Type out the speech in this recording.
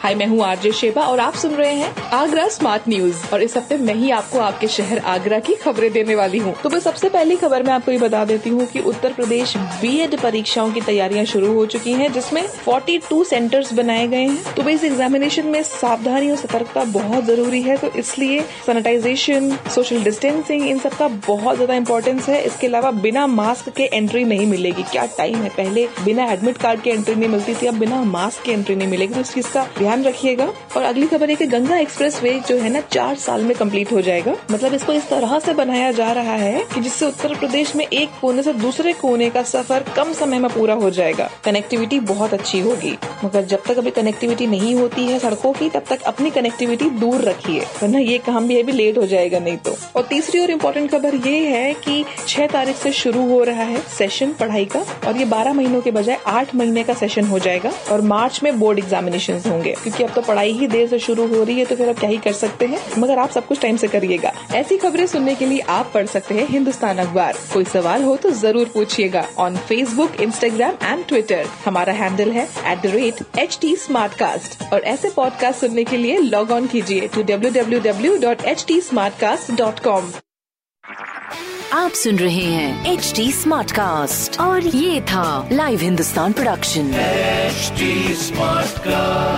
हाय, मैं हूँ RJ Sheba और आप सुन रहे हैं आगरा स्मार्ट न्यूज़। और इस हफ़्ते मैं ही आपको आपके शहर आगरा की खबरें देने वाली हूँ। तो बस सबसे पहली खबर मैं आपको ये बता देती हूँ कि उत्तर प्रदेश बीएड परीक्षाओं की तैयारियाँ शुरू हो चुकी हैं, जिसमें 42 सेंटर्स बनाए गए हैं। तो इस एग्जामिनेशन में सावधानी और सतर्कता बहुत ज़रूरी है तो इसलिए सैनिटाइजेशन सोशल डिस्टेंसिंग इन सब का बहुत ज़्यादा इंपॉर्टेंस है। इसके अलावा बिना मास्क के एंट्री नहीं मिलेगी। क्या टाइम है? पहले बिना एडमिट कार्ड की एंट्री नहीं मिलती थी, अब बिना मास्क की एंट्री नहीं मिलेगी। तो इस चीज़ का ध्यान रखिएगा। और अगली खबर है कि गंगा एक्सप्रेस वे जो है ना, चार साल में कंप्लीट हो जाएगा। मतलब इसको इस तरह से बनाया जा रहा है कि जिससे उत्तर प्रदेश में एक कोने से दूसरे कोने का सफ़र कम समय में पूरा हो जाएगा। कनेक्टिविटी बहुत अच्छी होगी। मगर जब तक अभी कनेक्टिविटी नहीं होती है सड़कों की, तब तक अपनी कनेक्टिविटी दूर रखिए। वरना ये काम भी अभी लेट हो जाएगा नहीं तो। और तीसरी और इम्पोर्टेंट खबर ये है कि छह तारीख से शुरू हो रहा है सेशन पढ़ाई का। और ये बारह महीनों के बजाय आठ महीने का सेशन हो जाएगा। और मार्च में बोर्ड एग्जामिनेशन होंगे। क्योंकि अब तो पढ़ाई ही देर से शुरू हो रही है तो फिर आप क्या ही कर सकते हैं? मगर आप सब कुछ टाइम से करिएगा। ऐसी खबरें सुनने के लिए आप पढ़ सकते हैं हिंदुस्तान अखबार। कोई सवाल हो तो ज़रूर पूछिएगा on Facebook Instagram and Twitter हमारा हैंडल है at the rate H T और ऐसे पॉडकास्ट सुनने के लिए लॉग ऑन कीजिए to W W W dot H T smart cast dot com आप सुन रहे हैं एच डी स्मार्ट कास्ट और ये था live Hindustan production HD Smartcast.